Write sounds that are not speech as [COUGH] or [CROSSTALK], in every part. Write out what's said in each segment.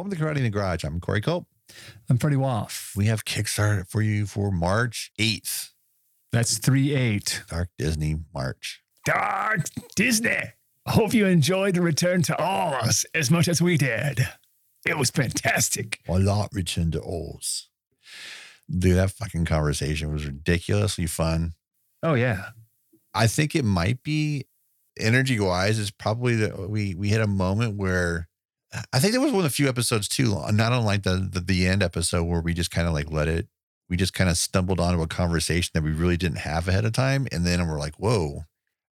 Welcome to Karate in the Garage. I'm Corey Culp. I'm pretty off. We have Kickstarter for you for March 8th. That's 3 8. Dark Disney March. Dark Disney. I hope you enjoyed the return to Oz as much as we did. It was fantastic. A lot return to Oz. Dude, that fucking conversation was ridiculously fun. Oh, yeah. I think it might be energy wise it's probably that we we hit a moment where I think there was one of the few episodes too, not unlike the the, the end episode where we just kind of like let it we just kind of stumbled onto a conversation that we really didn't have ahead of time. And then we're like, whoa.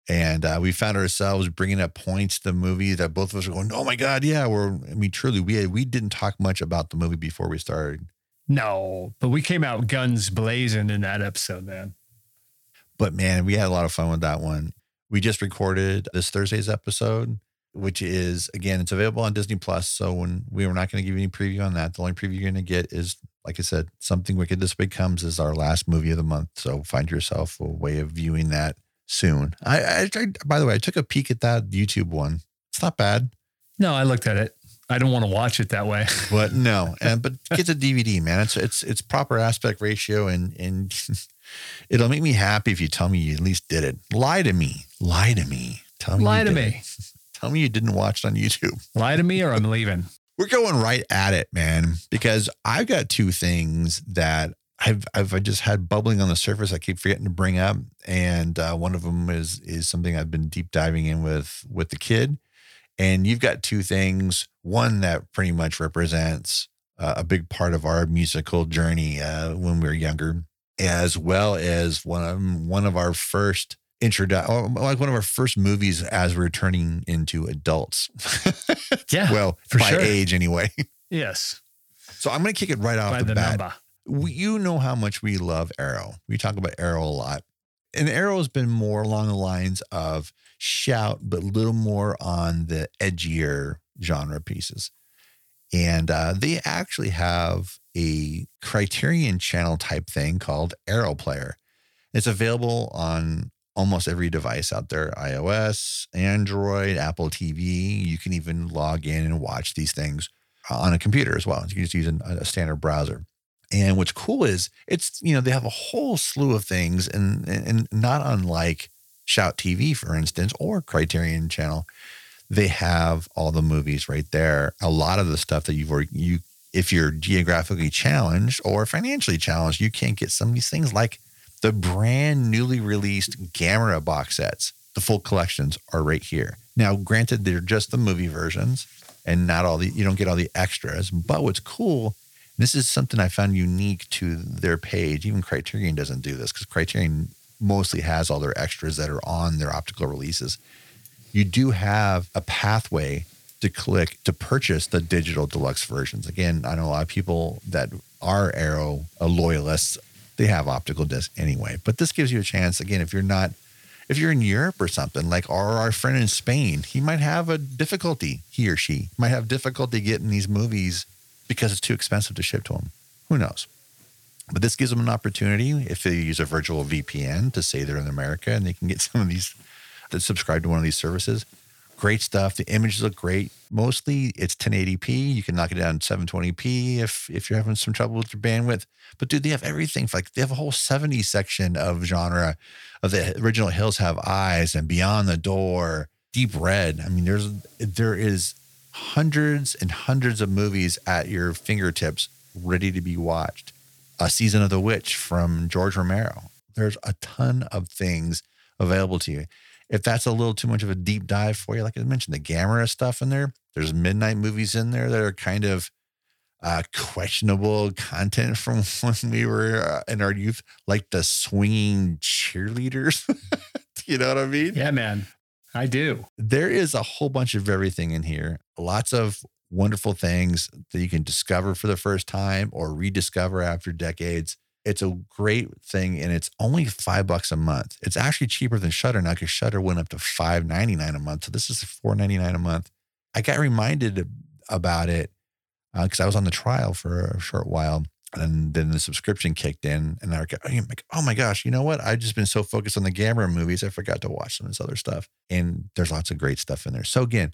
And uh, we found ourselves bringing up points to the movie that both of us are going, oh my God, yeah. We're, I mean, truly, we, we didn't talk much about the movie before we started. No, but we came out guns blazing in that episode, man. But man, we had a lot of fun with that one. We just recorded this Thursday's episode, which is again, it's available on Disney Plus. So when we were not going to give you any preview on that, the only preview you're going to get is, like I said, something wicked this big comes is our last movie of the month. So find yourself a way of viewing that soon. I, I, I by the way, I took a peek at that YouTube one. It's not bad. No, I looked at it. I don't want to watch it that way. [LAUGHS] but no, and but get the DVD, man. It's it's it's proper aspect ratio, and and [LAUGHS] it'll make me happy if you tell me you at least did it. Lie to me. Lie to me. Tell me. Lie to me. It. [LAUGHS] Tell me you didn't watch it on YouTube. Lie to me, or I'm leaving. [LAUGHS] We're going right at it, man, because I've got two things that I've I've just had bubbling on the surface. I keep forgetting to bring up, and uh, one of them is is something I've been deep diving in with with the kid. And you've got two things. One that pretty much represents uh, a big part of our musical journey uh, when we were younger, as well as one of one of our first introduction, like one of our first movies as we're turning into adults. [LAUGHS] yeah, well, by sure. age anyway. Yes. So I'm going to kick it right off the, the, bat. We, you know how much we love Arrow. We talk about Arrow a lot, and Arrow has been more along the lines of shout, but a little more on the edgier genre pieces. And uh, they actually have a Criterion channel type thing called Arrow Player. It's available on almost every device out there iOS, Android, Apple TV. You can even log in and watch these things uh, on a computer as well. You can just use a standard browser. And what's cool is it's, you know, they have a whole slew of things and, and not unlike Shout TV, for instance, or Criterion Channel, they have all the movies right there. A lot of the stuff that you've already, you, if you're geographically challenged or financially challenged, you can't get some of these things like the brand newly released Gamera box sets. The full collections are right here. Now, granted, they're just the movie versions and not all the, you don't get all the extras. But what's cool, this is something I found unique to their page. Even Criterion doesn't do this because Criterion mostly has all their extras that are on their optical releases. You do have a pathway to click to purchase the digital deluxe versions. Again, I know a lot of people that are Arrow uh, loyalists, they have optical discs anyway. But this gives you a chance, again, if you're not, if you're in Europe or something, like or our friend in Spain, he might have a difficulty, he or she might have difficulty getting these movies because it's too expensive to ship to him. Who knows? But this gives them an opportunity if they use a virtual VPN to say they're in America and they can get [LAUGHS] some of these that subscribe to one of these services. Great stuff. The images look great. Mostly it's 1080p. You can knock it down to 720p if if you're having some trouble with your bandwidth. But dude, they have everything. Like they have a whole 70s section of genre of the original Hills Have Eyes and Beyond the Door, Deep Red. I mean, there's there is hundreds and hundreds of movies at your fingertips ready to be watched a season of The Witch from George Romero. There's a ton of things available to you. If that's a little too much of a deep dive for you, like I mentioned, the Gamera stuff in there, there's midnight movies in there that are kind of uh, questionable content from [LAUGHS] when we were uh, in our youth, like the swinging cheerleaders. [LAUGHS] you know what I mean? Yeah, man. I do. There is a whole bunch of everything in here. Lots of wonderful things that you can discover for the first time or rediscover after decades. It's a great thing, and it's only five bucks a month. It's actually cheaper than Shudder now because Shudder went up to five ninety nine a month. So this is four ninety nine a month. I got reminded about it because uh, I was on the trial for a short while, and then the subscription kicked in, and I was like, "Oh my gosh, you know what? I've just been so focused on the Gamera movies, I forgot to watch some of this other stuff." And there's lots of great stuff in there. So again,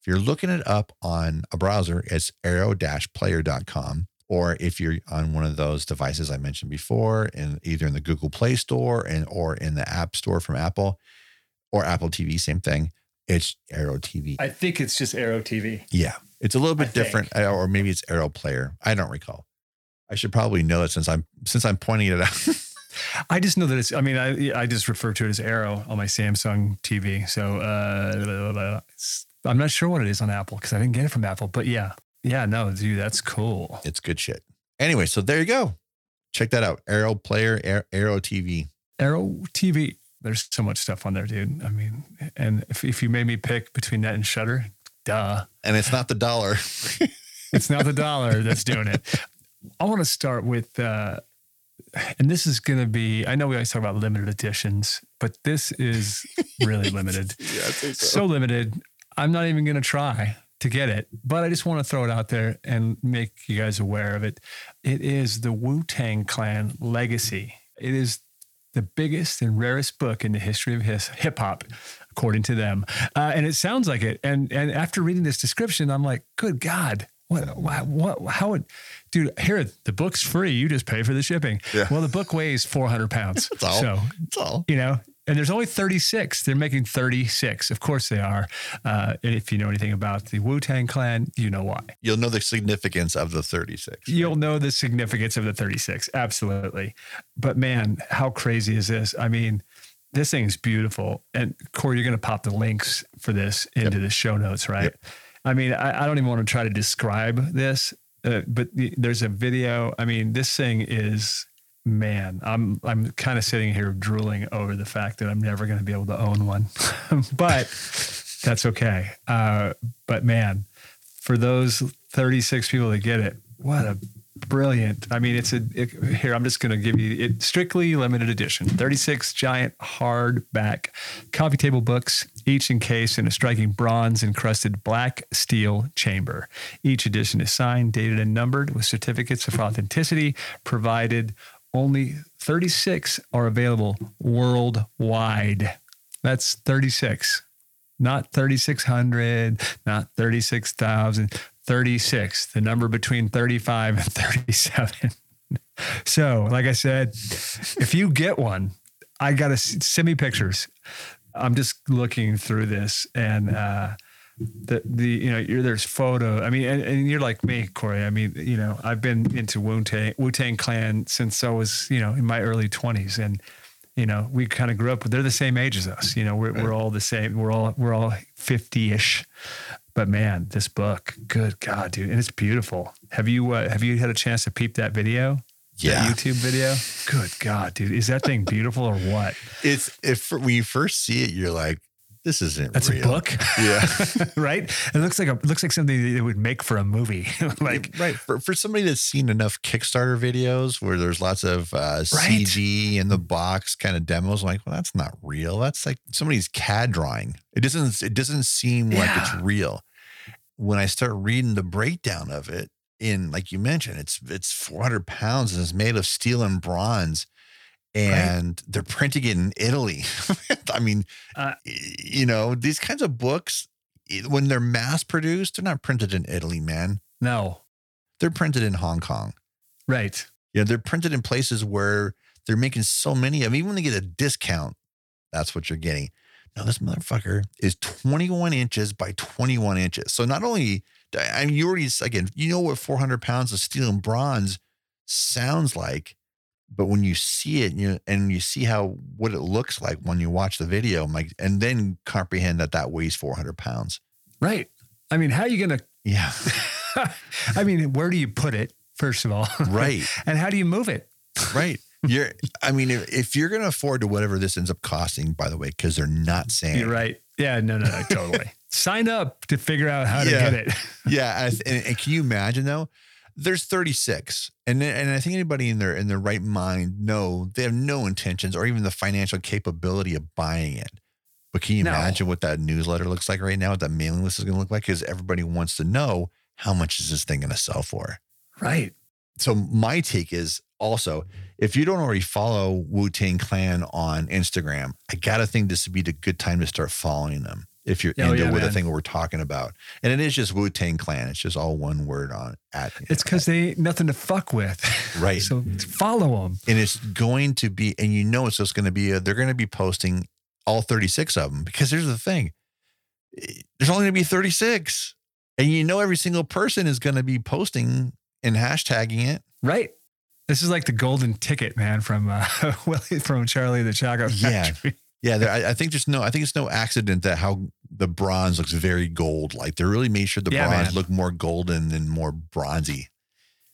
If you're looking it up on a browser, it's arrow-player.com. Or if you're on one of those devices I mentioned before, in either in the Google Play Store and or in the App Store from Apple or Apple TV, same thing. It's Arrow TV. I think it's just Arrow TV. Yeah, it's a little bit different, uh, or maybe it's Arrow Player. I don't recall. I should probably know it since I'm since I'm pointing it out. [LAUGHS] I just know that it's. I mean, I I just refer to it as Arrow on my Samsung TV. So uh, I'm not sure what it is on Apple because I didn't get it from Apple. But yeah, yeah, no, dude, that's cool. It's good shit. Anyway, so there you go. Check that out. Arrow Player, Arrow TV. Arrow TV. There's so much stuff on there, dude. I mean, and if, if you made me pick between that and Shudder, duh. And it's not the dollar. [LAUGHS] it's not the dollar that's doing it. I want to start with, uh, and this is going to be, I know we always talk about limited editions, but this is really [LAUGHS] limited. yeah, so. so limited. I'm not even going to try to get it, but I just want to throw it out there and make you guys aware of it. It is the Wu Tang Clan Legacy. It is the biggest and rarest book in the history of hip hop, according to them. Uh, and it sounds like it. And and after reading this description, I'm like, good God, what, what, what how would, dude, here, the book's free. You just pay for the shipping. Yeah. Well, the book weighs 400 pounds. [LAUGHS] That's all. So, That's all. You know, and there's only 36. They're making 36. Of course they are. Uh, if you know anything about the Wu Tang Clan, you know why. You'll know the significance of the 36. You'll know the significance of the 36. Absolutely. But man, how crazy is this? I mean, this thing is beautiful. And Corey, you're going to pop the links for this into yep. the show notes, right? Yep. I mean, I, I, don't even want to try to describe this, uh, but the, there's a video. I mean, this thing is man, I'm I'm kind of sitting here drooling over the fact that I'm never going to be able to own one, [LAUGHS] but that's okay. Uh, but man, for those 36 people that get it, what a brilliant. I mean, it's a it, here. I'm just going to give you it strictly limited edition, 36 giant hardback coffee table books, each encased in a striking bronze encrusted black steel chamber. Each edition is signed, dated, and numbered with certificates of authenticity provided only 36 are available worldwide. That's 36, not 3,600, not 36,000, 36, the number between 35 and 37. [LAUGHS] so, like I said, if you get one, I got to send me pictures. I'm just looking through this and, uh, the the you know you're, there's photo. I mean, and, and, you're like me, Corey. I mean, you know, I've been into Wu Tang Wu Tang Clan since I was you know in my early 20s, and you know we kind of grew up. With they're the same age as us. You know, we're right. we're all the same. We're all we're all 50 ish. But man, this book, good God, dude, and it's beautiful. Have you uh, have you had a chance to peep that video? Yeah, YouTube video. Good God, dude, is that thing beautiful or what? It's if when you first see it, you're like, this isn't that's real. a book? Yeah. [LAUGHS] Right? It looks like a looks like something they would make for a movie. [LAUGHS] Like right. For, for somebody that's seen enough kickstarter videos where there's lots of uh, cg in the box kind of demos I'm like well that's not real. That's like somebody's cad drawing. It doesn't it doesn't seem yeah. like it's real. When i start reading the breakdown of it in like you mentioned it's it's 400 pounds and it's made of steel and bronze and right. they're printing it in Italy. [LAUGHS] I mean, uh, you know, these kinds of books, when they're mass produced, they're not printed in Italy, man. No, they're printed in Hong Kong. Right. Yeah, they're printed in places where they're making so many of them. Even when they get a discount, that's what you're getting. Now, this motherfucker is 21 inches by 21 inches. So not only, I mean, you already, again, you know what 400 pounds of steel and bronze sounds like but when you see it you and you see how what it looks like when you watch the video like and then comprehend that that weighs 400 pounds. Right. I mean how are you gonna yeah. [LAUGHS] I mean where do you put it first of all? [LAUGHS] Right. And how do you move it? Right. You're i mean if, if you're gonna afford to whatever this ends up costing by the way because they're not saying you're right. Yeah no no no totally. [LAUGHS] Sign up to figure out how yeah. to get it. Yeah and, and can you imagine though there's 36 and and I think anybody in their in their right mind know they have no intentions or even the financial capability of buying it. But can you no. imagine what that newsletter looks like right now? What that mailing list is going to look like? Because everybody wants to know how much is this thing going to sell for? Right. So my take is also if you don't already follow Wu Tang Clan on Instagram, I gotta think this would be the good time to start following them if you're oh, into yeah, with man. the thing we're talking about. And it is just Wu Tang Clan. It's just all one word on at. It's because they ain't nothing to fuck with. [LAUGHS] Right. so follow them. And it's going to be, and you know, it's just going to be, a, they're going to be posting all 36 of them because here's the thing there's only going to be 36. And you know, every single person is going to be posting and hashtagging it. Right. This is like the golden ticket, man, from uh, [LAUGHS] from Charlie the Chocolate Factory. Yeah, yeah. I, I, think there's no. I think it's no accident that how the bronze looks very gold. Like they really made sure the yeah, bronze man. looked more golden and more bronzy.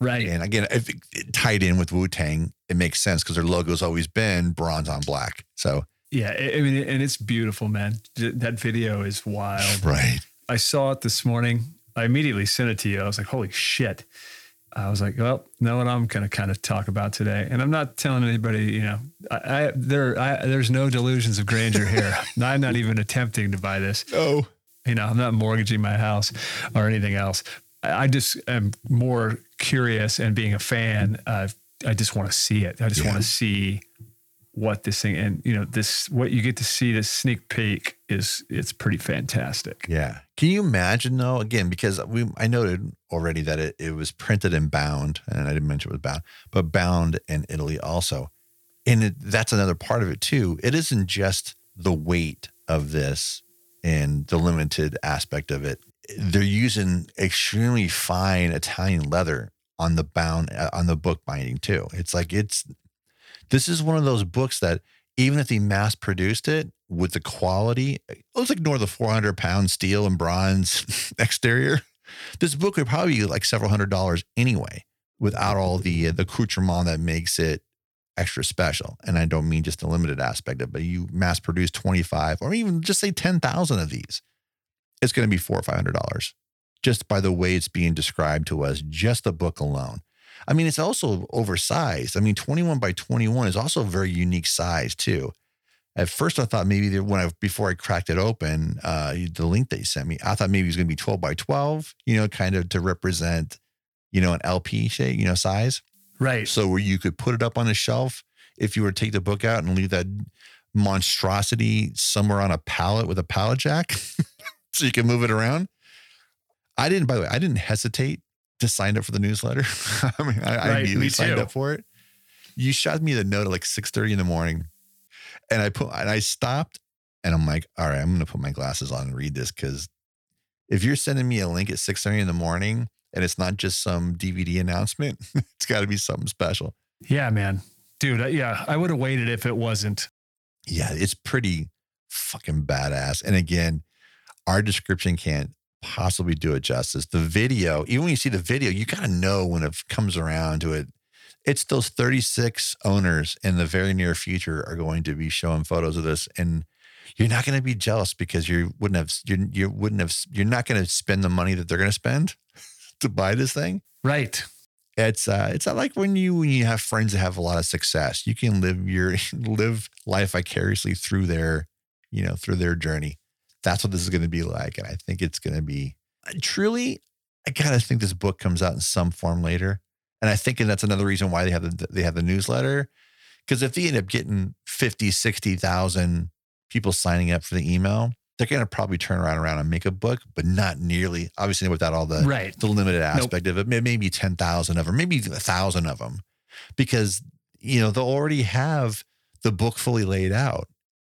Right. And again, if it tied in with Wu Tang, it makes sense because their logo's always been bronze on black. So yeah, I mean, and it's beautiful, man. That video is wild. Right. I saw it this morning. I immediately sent it to you. I was like, holy shit. I was like, well, know what I'm going to kind of talk about today, and I'm not telling anybody, you know, I, I there, I, there's no delusions of grandeur here. [LAUGHS] I'm not even attempting to buy this. Oh, you know, I'm not mortgaging my house or anything else. I just am more curious, and being a fan, uh, I just want to see it. I just yeah. want to see what this thing and you know this what you get to see this sneak peek is it's pretty fantastic. Yeah. Can you imagine though again because we i noted already that it, it was printed and bound and i didn't mention it was bound but bound in italy also. And it, that's another part of it too. It isn't just the weight of this and the limited aspect of it. They're using extremely fine italian leather on the bound uh, on the book binding too. It's like it's this is one of those books that even if they mass produced it with the quality, let's ignore the 400 pound steel and bronze [LAUGHS] exterior. This book would probably be like several hundred dollars anyway, without all the uh, the accoutrement that makes it extra special. And I don't mean just the limited aspect of it, but you mass produce 25 or even just say 10,000 of these. It's going to be four or five hundred dollars just by the way it's being described to us, just the book alone. I mean, it's also oversized. I mean, 21 by 21 is also a very unique size too. At first, I thought maybe when I before I cracked it open, uh, the link that you sent me, I thought maybe it was going to be 12 by 12, you know, kind of to represent, you know, an LP shape, you know, size. Right. So where you could put it up on a shelf if you were to take the book out and leave that monstrosity somewhere on a pallet with a pallet jack, [LAUGHS] so you can move it around. I didn't. By the way, I didn't hesitate just signed up for the newsletter. [LAUGHS] I mean, I, right, I immediately signed up for it. You shot me the note at like six thirty in the morning, and I put and I stopped, and I'm like, all right, I'm going to put my glasses on and read this because if you're sending me a link at six thirty in the morning and it's not just some DVD announcement, [LAUGHS] it's got to be something special. Yeah, man, dude. Yeah, I would have waited if it wasn't. Yeah, it's pretty fucking badass. And again, our description can't possibly do it justice. The video, even when you see the video, you got to know when it comes around to it. It's those 36 owners in the very near future are going to be showing photos of this, and you're not going to be jealous because you wouldn't have you you wouldn't have you're not going to spend the money that they're going to spend [LAUGHS] to buy this thing. Right. It's uh it's like when you when you have friends that have a lot of success. You can live your [LAUGHS] live life vicariously through their you know through their journey that's what this is going to be like. And I think it's going to be truly, I kind of think this book comes out in some form later. And I think and that's another reason why they have the, they have the newsletter. Because if they end up getting 50, 60,000 people signing up for the email, they're going to probably turn around around and make a book, but not nearly, obviously without all the, right. the limited aspect nope. of it, maybe 10,000 of them, maybe a thousand of them, because, you know, they'll already have the book fully laid out.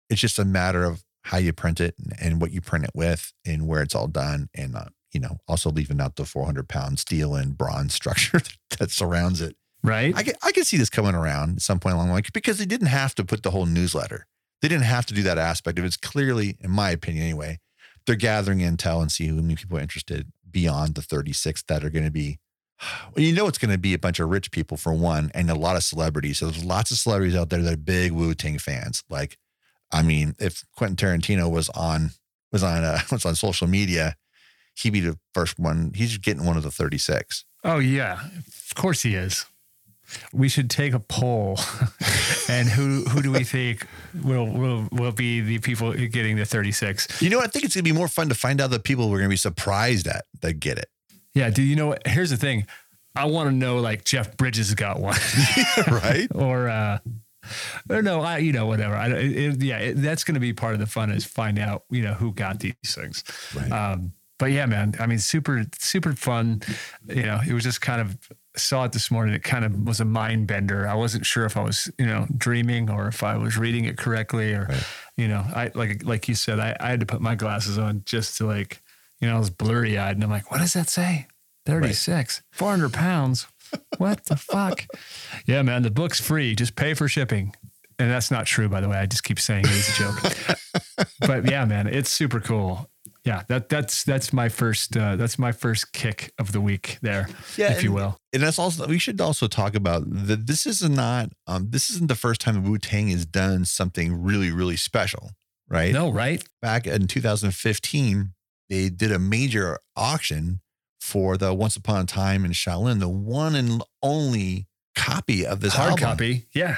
It's just a matter of how you print it and what you print it with and where it's all done. And, uh, you know, also leaving out the 400 pound steel and bronze [LAUGHS] structure that surrounds it. Right. I can, I can see this coming around at some point along the way because they didn't have to put the whole newsletter. They didn't have to do that aspect of. It's clearly, in my opinion anyway, they're gathering intel and see how many people are interested beyond the 36 that are going to be [SIGHS] well, you know it's going to be a bunch of rich people for one, and a lot of celebrities. So there's lots of celebrities out there that are big Wu Tang fans. Like I mean, if Quentin Tarantino was on was on uh, [LAUGHS] was on social media, he'd be the first one. He's getting one of the 36. Oh yeah, of course he is. We should take a poll, [LAUGHS] and who who do we think will will will be the people getting the 36? You know, I think it's gonna be more fun to find out the people we're gonna be surprised at that get it. Yeah. Do you know what? Here's the thing. I want to know like Jeff Bridges got one, [LAUGHS] right? or uh, Or no, I, you know, whatever. I, it, yeah, it, that's going to be part of the fun is find out, you know, who got these things. Right. Um, but yeah, man, I mean, super, super fun. You know, it was just kind of saw it this morning. It kind of was a mind bender. I wasn't sure if I was, you know, dreaming or if I was reading it correctly or, right. you know, I like, like you said, I, I had to put my glasses on just to like, you know, I was blurry eyed and I'm like, what does that say? 36, right. 400 pounds. What the fuck? Yeah, man, the book's free. Just pay for shipping. And that's not true, by the way. I just keep saying it as a joke. [LAUGHS] but yeah, man, it's super cool. Yeah, that that's that's my first uh, that's my first kick of the week there, yeah, if and, you will. And that's also we should also talk about that. This is not um, this isn't the first time Wu Tang has done something really really special, right? No, right? Back in 2015, they did a major auction for the Once Upon a Time in Shaolin, the one and only copy of this hard album. copy. Yeah,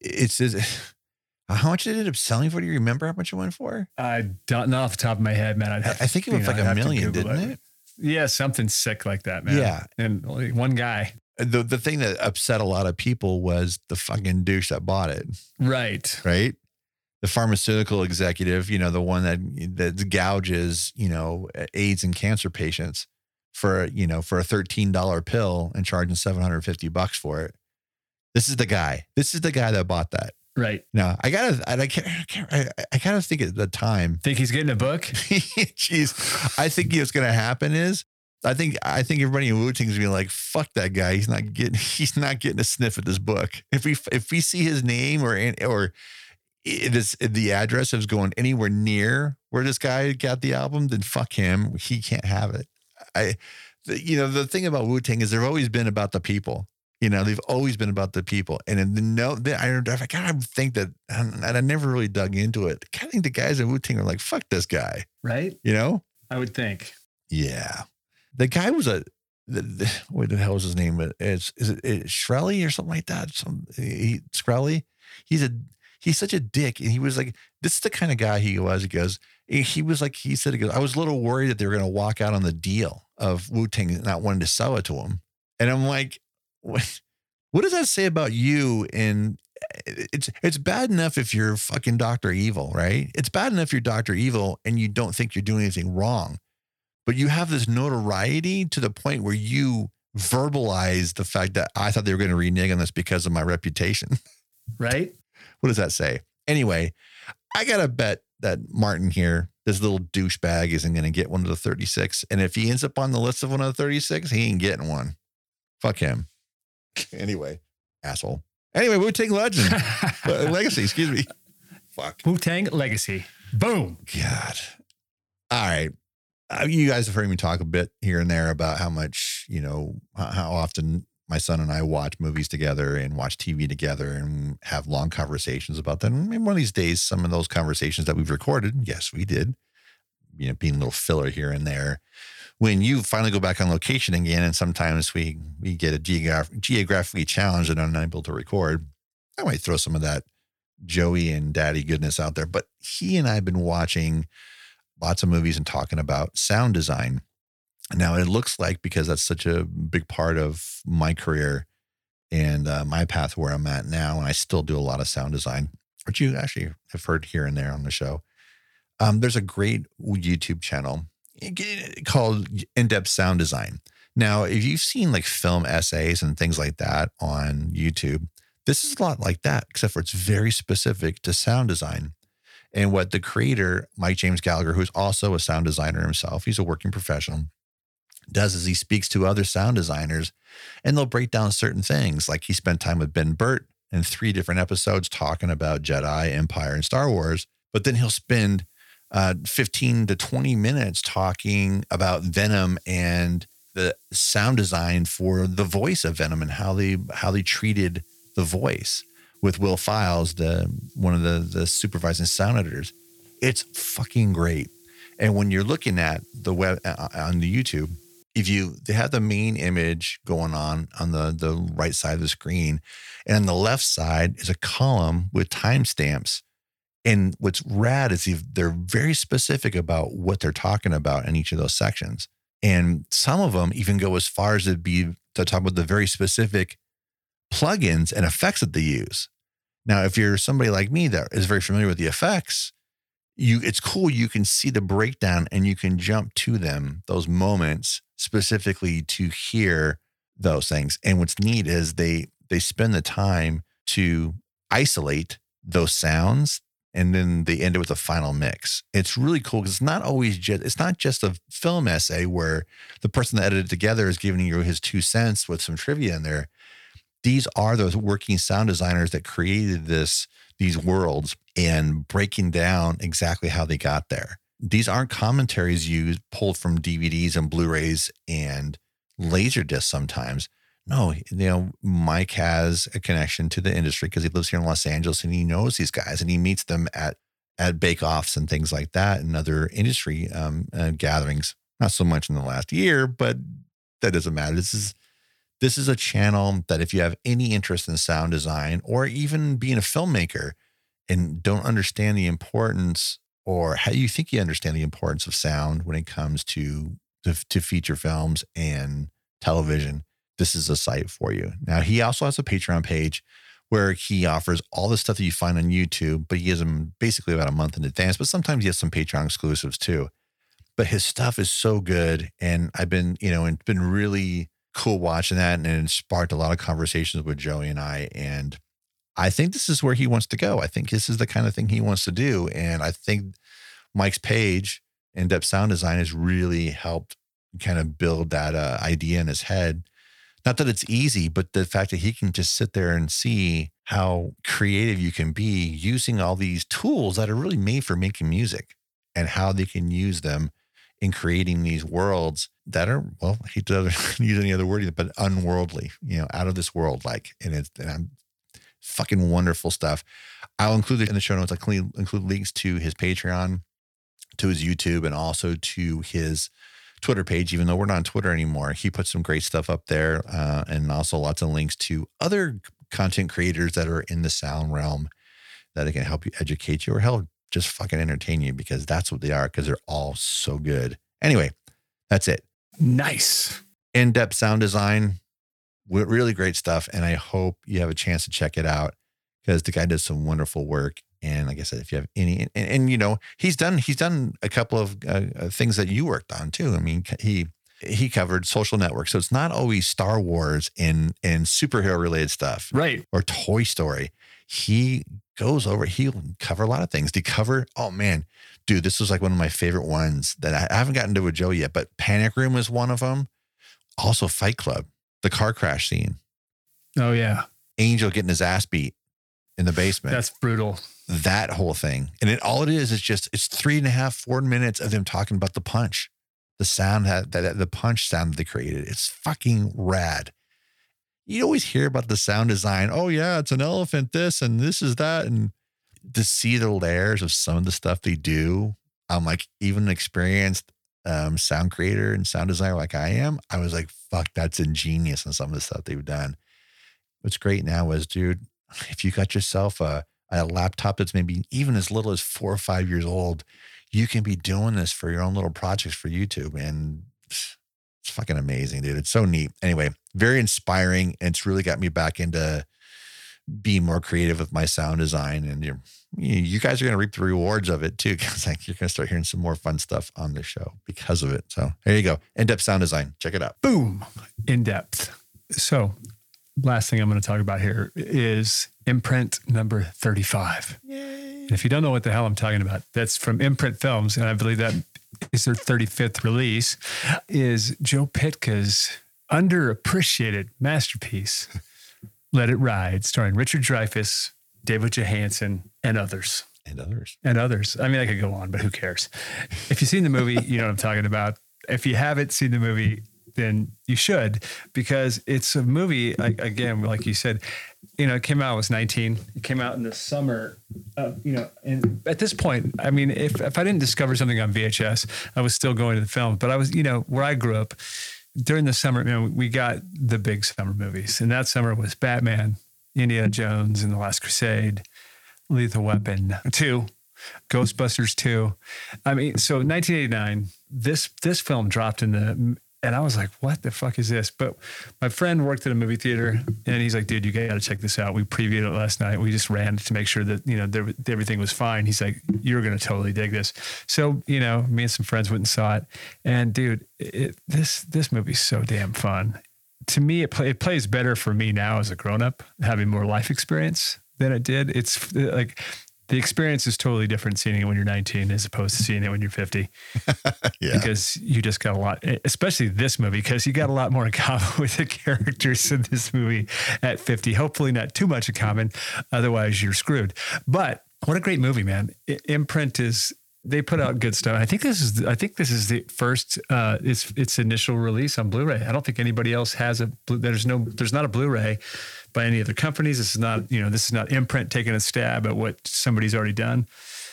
it's, it's [LAUGHS] how much did it end up selling for? Do you remember how much it went for? I don't know off the top of my head, man. I'd have I think it was like a million, didn't it? it? Yeah, something sick like that, man. Yeah, and only one guy. The the thing that upset a lot of people was the fucking douche that bought it. Right. Right the pharmaceutical executive, you know, the one that that gouges, you know, AIDS and cancer patients for, you know, for a $13 pill and charging 750 bucks for it. This is the guy. This is the guy that bought that. Right. Now I gotta, I can't, I, can't, I, I kind of think at the time. Think he's getting a book? [LAUGHS] Jeez. I think what's going to happen is I think I think everybody in Wu Tang is being like, "Fuck that guy. He's not getting. [LAUGHS] He's not getting a sniff at this book. If we if we see his name or or this the address is going anywhere near where this guy got the album, then fuck him. He can't have it. I, the, you know, the thing about Wu Tang is they've always been about the people. You know, they've always been about the people. And in the no, I, I kind of think that, and I never really dug into it. I think the guys in Wu Tang are like, fuck this guy. Right. You know? I would think. Yeah. The guy was a, the, the, what the hell was his name? It's, is it, it Shkreli or something like that? Some, he, Shkreli. He's a, he's such a dick. And he was like, this is the kind of guy he was. He goes, eh, he was like, he said, he goes, I was a little worried that they were going to walk out on the deal of Wu Tang not wanting to sell it to him. And I'm like, what, what does that say about you? And eh, it's it's bad enough if you're fucking Doctor Evil, right? It's bad enough you're Doctor Evil and you don't think you're doing anything wrong, but you have this notoriety to the point where you verbalize the fact that I thought they were going to renege on this because of my reputation. Right. What does that say? Anyway, I got to bet that Martin here, this little douchebag, isn't going to get one of the 36. And if he ends up on the list of one of the 36, he ain't getting one. Fuck him. [LAUGHS] Anyway, asshole. Anyway, Wu Tang Legend. [LAUGHS] Uh, legacy, excuse me. Fuck. Wu Tang Legacy. Boom. God. All right. Uh, you guys have heard me talk a bit here and there about how much, you know, how often my son and I watch movies together and watch TV together and have long conversations about them. And one of these days, some of those conversations that we've recorded, yes, we did, you know, being a little filler here and there. When you finally go back on location again, and sometimes we we get a geograph- geographically challenged and unable to record, I might throw some of that Joey and Daddy goodness out there. But he and I have been watching lots of movies and talking about sound design now it looks like because that's such a big part of my career and uh, my path where I'm at now, and I still do a lot of sound design, which you actually have heard here and there on the show. Um, there's a great YouTube channel called In Depth Sound Design. Now, if you've seen like film essays and things like that on YouTube, this is a lot like that, except for it's very specific to sound design. And what the creator, Mike James Gallagher, who's also a sound designer himself, he's a working professional, does is he speaks to other sound designers and they'll break down certain things. Like he spent time with Ben Burtt in three different episodes talking about Jedi, Empire, and Star Wars. But then he'll spend uh, 15 to 20 minutes talking about Venom and the sound design for the voice of Venom and how they how they treated the voice with Will Files, the one of the the supervising sound editors. It's fucking great. And when you're looking at the web uh, on the YouTube, if you they have the main image going on on the the right side of the screen and on the left side is a column with timestamps. And what's rad is if they're very specific about what they're talking about in each of those sections. And some of them even go as far as to be to talk about the very specific plugins and effects that they use. Now, if you're somebody like me that is very familiar with the effects, you it's cool you can see the breakdown and you can jump to them those moments specifically to hear those things. And what's neat is they they spend the time to isolate those sounds and then they end it with a final mix. It's really cool because it's not always just it's not just a film essay where the person that edited together is giving you his two cents with some trivia in there. These are those working sound designers that created this these worlds and breaking down exactly how they got there. These aren't commentaries used pulled from DVDs and Blu-rays and laser discs sometimes. No, you know, Mike has a connection to the industry because he lives here in Los Angeles and he knows these guys and he meets them at at bake offs and things like that and other industry um, uh, gatherings. Not so much in the last year, but that doesn't matter. This is this is a channel that if you have any interest in sound design or even being a filmmaker and don't understand the importance or how you think you understand the importance of sound when it comes to to, to feature films and television, this is a site for you. Now, he also has a Patreon page where he offers all the stuff that you find on YouTube, but he gives them basically about a month in advance. But sometimes he has some Patreon exclusives too. But his stuff is so good. And I've been, you know, and been really cool watching that. And it sparked a lot of conversations with Joey and I. And I think this is where he wants to go. I think this is the kind of thing he wants to do. And I think Mike's page, in depth sound design, has really helped kind of build that uh, idea in his head. Not that it's easy, but the fact that he can just sit there and see how creative you can be using all these tools that are really made for making music and how they can use them in creating these worlds that are well he doesn't [LAUGHS] use any other word but unworldly you know out of this world like and it's and I'm fucking wonderful stuff I'll include it in the show notes I'll include links to his Patreon to his YouTube and also to his Twitter page, even though we're not on Twitter anymore. He puts some great stuff up there uh, and also lots of links to other content creators that are in the sound realm that can help you educate you or help just fucking entertain you because that's what they are because they're all so good. Anyway, that's it. Nice. In depth sound design, really great stuff. And I hope you have a chance to check it out because the guy does some wonderful work and like I said, if you have any, and, and you know, he's done he's done a couple of uh, uh, things that you worked on too. I mean, he he covered social networks, so it's not always Star Wars and and superhero related stuff, right? Or Toy Story. He goes over. He'll cover a lot of things. To cover, oh man, dude, this was like one of my favorite ones that I, I haven't gotten to with Joe yet, but Panic Room is one of them. Also, Fight Club, the car crash scene. Oh yeah, Angel getting his ass beat in the basement. That's brutal that whole thing. And it all it is is just it's three and a half, four minutes of them talking about the punch, the sound that, that the punch sound that they created. It's fucking rad. You always hear about the sound design. Oh yeah, it's an elephant. This and this is that, and to see the layers of some of the stuff they do. I'm like even experienced um, sound creator and sound designer like I am. I was like, fuck, that's ingenious in some of the stuff they've done. What's great now is, dude, [LAUGHS] if you got yourself a a laptop that's maybe even as little as four or five years old, you can be doing this for your own little projects for YouTube. And it's fucking amazing, dude. It's so neat. Anyway, very inspiring. And it's really got me back into being more creative with my sound design. And you're, you guys are going to reap the rewards of it too. Cause like you're going to start hearing some more fun stuff on the show because of it. So there you go. In depth sound design. Check it out. Boom. In depth. So last thing I'm going to talk about here is imprint number 35. Yay. If you don't know what the hell I'm talking about, that's from Imprint Films, and I believe that is their 35th release, is Joe Pytka's underappreciated masterpiece, Let It Ride, starring Richard Dreyfuss, David Johansen, and others. And others. And others. I mean, I could go on, but who cares? If you've seen the movie, you know what I'm talking about. If you haven't seen the movie, then you should because it's a movie again like you said you know it came out I was 19 it came out in the summer uh, you know and at this point i mean if, if i didn't discover something on vhs i was still going to the film but i was you know where i grew up during the summer you know we got the big summer movies and that summer was batman indiana jones and the last crusade lethal weapon 2 Ghostbusters 2. I mean, so 1989, this this film dropped in the And I was like, what the fuck is this? But my friend worked at a movie theater and he's like, dude, you got to check this out. We previewed it last night. We just ran to make sure that, you know, there, everything was fine. He's like, you're going to totally dig this. So, you know, me and some friends went and saw it. And dude, it, this, this movie's so damn fun. To me, it, play, it plays better for me now as a grown up, having more life experience than it did. It's like, the experience is totally different seeing it when you're 19 as opposed to seeing it when you're 50. [LAUGHS] yeah. Because you just got a lot, especially this movie, because you got a lot more in [LAUGHS] common with the characters in this movie at 50. Hopefully, not too much in common. Otherwise, you're screwed. But what a great movie, man. Imprint is they put out good stuff. I think this is I think this is the first uh, its its initial release on Blu-ray. I don't think anybody else has a there's no there's not a Blu-ray by any other companies. This is not, you know, this is not imprint taking a stab at what somebody's already done.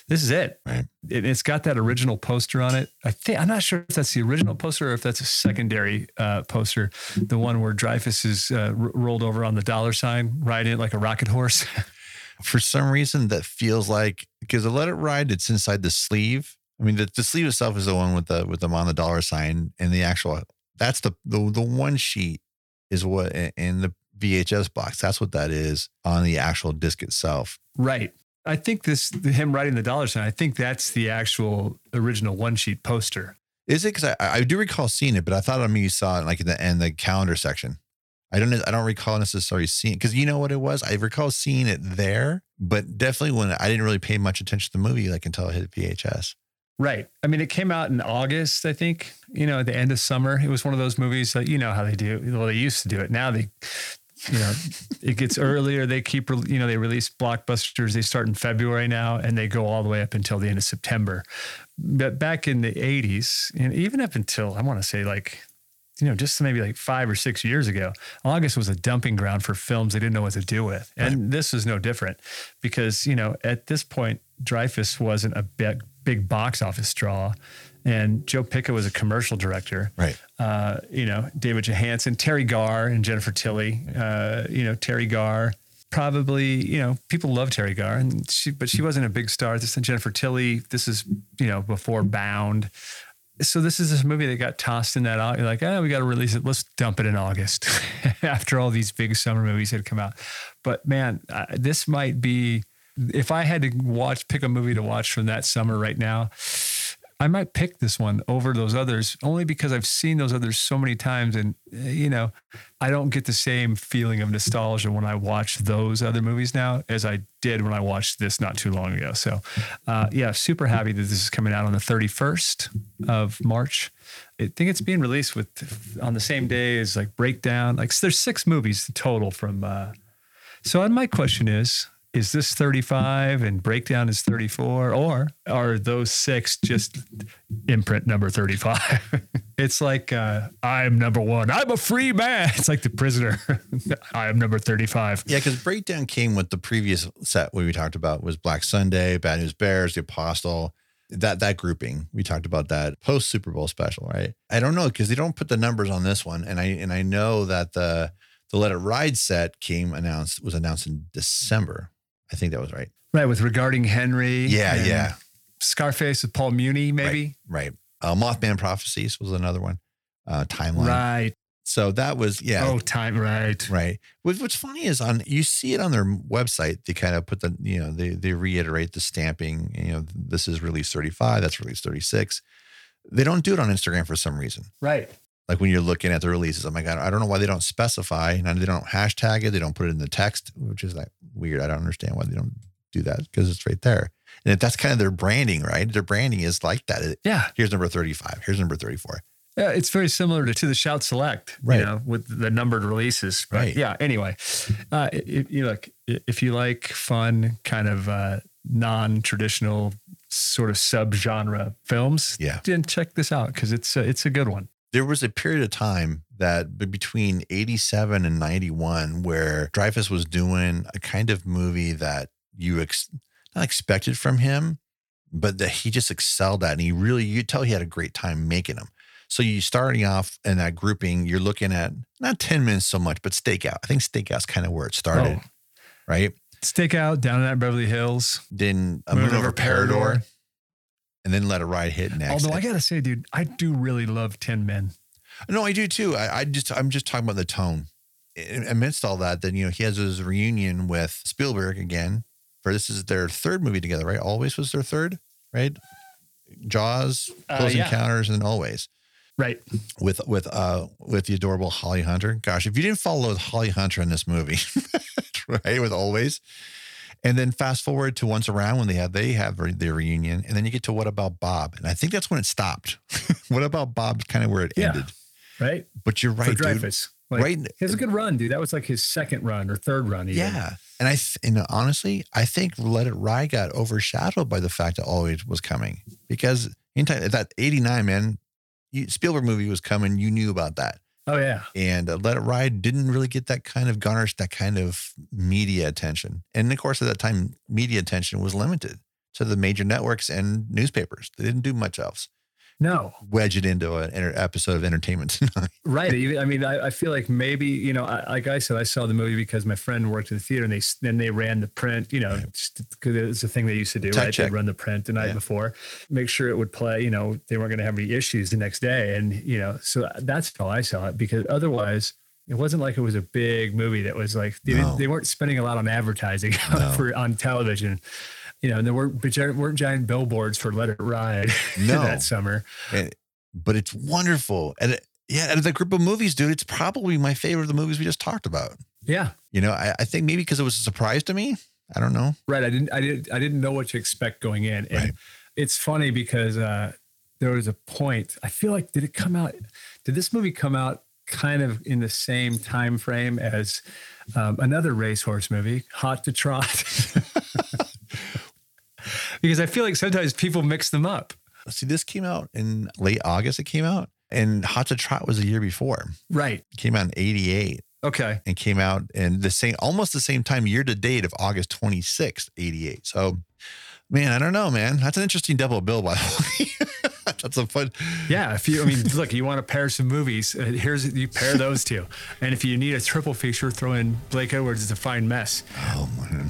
This is it. Right. it has got that original poster on it. I think I'm not sure if that's the original poster or if that's a secondary uh, poster, the one where Dreyfuss is uh, r- rolled over on the dollar sign, riding it like a rocket horse. [LAUGHS] For some reason, that feels like because the Let It Ride, it's inside the sleeve. I mean, the, the sleeve itself is the one with the with them on the dollar sign, and the actual that's the the the one sheet is what in the VHS box. That's what that is on the actual disc itself. Right. I think this him writing the dollar sign. I think that's the actual original one sheet poster. Is it? Because I, I do recall seeing it, but I thought I mean you saw it like in the end the calendar section. I don't I don't recall necessarily seeing because you know what it was. I recall seeing it there, but definitely when I didn't really pay much attention to the movie like until I hit VHS. Right. I mean, it came out in August, I think. You know, at the end of summer. It was one of those movies that you know how they do. Well, they used to do it. Now they you know, it gets earlier. They keep, you know, they release blockbusters. They start in February now and they go all the way up until the end of September. But back in the 80s, and even up until I want to say like, you know, just maybe like five or six years ago, August was a dumping ground for films they didn't know what to do with. And right. this is no different because, you know, at this point, Dreyfuss wasn't a big, big box office draw and Joe Pytka was a commercial director. Right. Uh, you know, David Johansen, Teri Garr, and Jennifer Tilly. Uh, you know, Teri Garr. Probably, you know, people love Teri Garr, and she, but she wasn't a big star. This is Jennifer Tilly. This is, you know, before Bound. So this is this movie that got tossed in that. You're like, oh, we got to release it. Let's dump it in August, [LAUGHS] after all these big summer movies had come out. But man, uh, this might be. If I had to watch, pick a movie to watch from that summer right now, I might pick this one over those others only because I've seen those others so many times. And, eh, you know, I don't get the same feeling of nostalgia when I watch those other movies now as I did when I watched this not too long ago. So, uh, yeah, super happy that this is coming out on the 31st of March. I think it's being released with on the same day as like Breakdown. Like, there's six movies total from. Uh, so, my question is is this 35 and breakdown is 34 or are those six just imprint number 35 [LAUGHS] it's like uh, i'm number one. I'm a free man. [LAUGHS] It's like the prisoner. [LAUGHS] I am number 35 yeah because breakdown came with the previous set we talked about was black sunday bad news bears the apostle that that grouping. We talked about that post super bowl special right? I don't know because they don't put the numbers on this one and i and i know that the the let it ride set came announced was announced in december I think that was right. Right, with regarding Henry. Yeah, yeah. Scarface with Paul Muni, maybe. Right. right. Uh, Mothman Prophecies was another one. Uh, timeline. Right. So that was yeah. Oh, time right. Right. What's funny is on you see it on their website. They kind of put the you know they they reiterate the stamping. You know this is release thirty five. That's release thirty six. They don't do it on Instagram for some reason. Right. Like when you're looking at the releases, I'm like, I don't know why they don't specify and they don't hashtag it. They don't put it in the text, which is like weird. I don't understand why they don't do that because it's right there. And that's kind of their branding, right? Their branding is like that. Yeah. Here's number 35. Here's number 34. Yeah, it's very similar to, to the Shout Select, right? You know, with the numbered releases, but right? Yeah. Anyway, uh, if you look, if you like fun, kind of uh, non-traditional sort of sub-genre films, yeah, then check this out because it's a, it's a good one there was a period of time that between 87 and 91 where Dreyfuss was doing a kind of movie that you ex- not expected from him, but that he just excelled at. And he really, you tell he had a great time making them. So you starting off in that grouping, you're looking at not 10 minutes so much, but Stakeout. I think Stakeout's kind of where it started, oh. right? Stakeout, Down in at Beverly Hills. Then a Moon, Moon over Parador. Parador and then let it ride hit next. Although I gotta say, dude, I do really love Tin Men. No, I do too. I, I just I'm just talking about the tone. Amidst all that, then you know he has his reunion with Spielberg again. For this is their third movie together, right? Always was their third, right? Jaws, Uh, Close yeah. Encounters, and Always Right. with with uh with the adorable Holly Hunter. Gosh, if you didn't follow Holly Hunter in this movie, [LAUGHS] right? With Always, and then fast forward to Once Around when they have they have their reunion, and then you get to What About Bob, and I think that's when it stopped. [LAUGHS] what About Bob's kind of where it Yeah. ended. Right. But you're right, For dude. Dreyfuss. Like, Right. He has a good run, dude. That was like his second run or third run. Even. Yeah. And I th- and honestly, I think Let It Ride got overshadowed by the fact that Always was coming because anytime that 89 man, you, Spielberg movie was coming, you knew about that. Oh yeah. And uh, Let It Ride didn't really get that kind of garnish that kind of media attention. And of course, at that time, media attention was limited to the major networks and newspapers. They didn't do much else. No. Wedge it into an enter- episode of Entertainment Tonight. [LAUGHS] Right. I mean, I, I feel like maybe you know, I, like I said, I saw the movie because my friend worked in the theater, and they then they ran the print. You know, because it's a thing they used to do. Tech right? check. They'd run the print the night Yeah. before, make sure it would play. You know, they weren't going to have any issues the next day, and you know, so that's how I saw it. Because otherwise, it wasn't like it was a big movie that was like they, No. they weren't spending a lot on advertising [LAUGHS] No. for on television. You know, and there weren't weren't giant billboards for "Let It Ride" [LAUGHS] No. that summer. And, but it's wonderful. And it, yeah, out of the group of movies, dude, it's probably my favorite of the movies we just talked about. Yeah, You know, I, I think maybe because it was a surprise to me. I don't know. Right. I didn't. I didn't. I didn't know what to expect going in. And Right. it's funny because uh, there was a point. I feel like did it come out? Did this movie come out kind of in the same time frame as um, another racehorse movie, Hot to Trot? [LAUGHS] because I feel like sometimes people mix them up. See, this came out in late August. It came out, and Hot to Trot was a year before. Right. It came out in '88 Okay. and came out in the same, almost the same time, year to date of August 26th, '88. So, man, I don't know, man. That's an interesting double bill, by the [LAUGHS] way. That's a fun. Yeah. If you, I mean, look, you want to pair some movies. Uh, here's you pair those two, and if you need a triple feature, throw in Blake Edwards' it's "A Fine Mess." Oh man.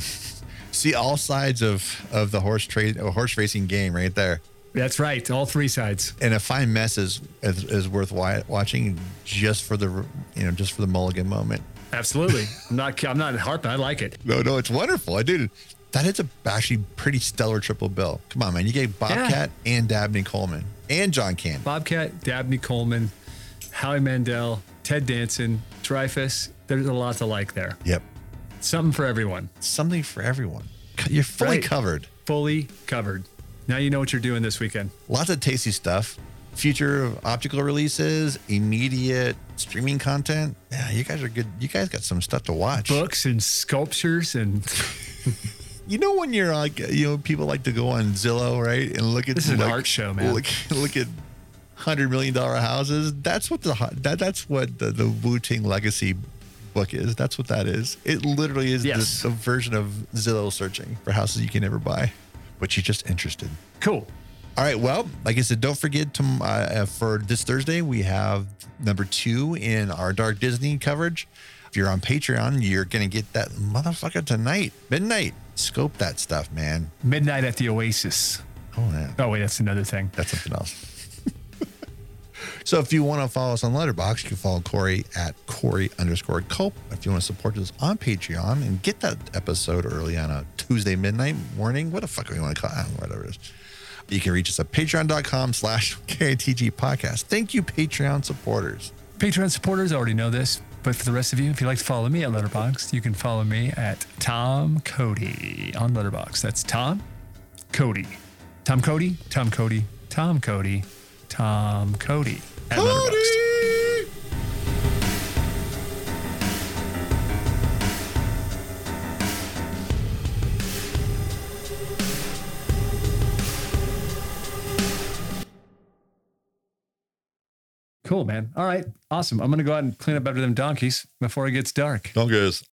See all sides of of the horse trade, horse racing game, right there. That's right. All three sides. and a fine mess is, is is worth watching just for the you know just for the mulligan moment. Absolutely. [LAUGHS] I'm not. I'm not harping. I like it. No, no, it's wonderful. I did. That is a actually pretty stellar triple bill. Come on, man. You gave Bobcat and Dabney Coleman and John Candy. Bobcat, Dabney Coleman, Howie Mandel, Ted Danson, Dreyfuss. There's a lot to like there. Yep, Something for everyone. something for everyone. You're fully Right. covered. Fully covered. Now you know what you're doing this weekend. Lots of tasty stuff. Future optical releases, immediate streaming content. Yeah, you guys are good. You guys got some stuff to watch. Books and sculptures and [LAUGHS] You know when you're like, you know, people like to go on Zillow, right, and look at This is an art show, man. Look, [LAUGHS] look at hundred million dollar houses. That's what the that that's what the, the Wu Ting Legacy book is. That's what that is. It literally is Yes. the, the version of Zillow searching for houses you can never buy, but you're just interested. cool. All right. Well, like I said, don't forget to uh, for this Thursday we have number two in our Dark Disney coverage. If you're on Patreon, you're gonna get that motherfucker tonight, midnight. Scope that stuff, man. Midnight at the Oasis. Oh man, Oh wait, that's another thing. that's something else. So if you want to follow us on Letterboxd, you can follow Corey at Corey underscore Cope. If you want to support us on Patreon and get that episode early on a Tuesday midnight morning, what the fuck do you want to call it? Whatever it is. You can reach us at patreon.com slash KTG podcast. Thank you, Patreon supporters. Patreon supporters already know this, but for the rest of you, if you'd like to follow me at Letterboxd, you can follow me at Tom Cody on Letterboxd. That's Tom Cody. Tom Cody, Tom Cody, Tom Cody, Tom Cody at Letterboxd. Cody! Cool, man. All right. Awesome. I'm going to go out and clean up after them donkeys before it gets dark. Don't guys.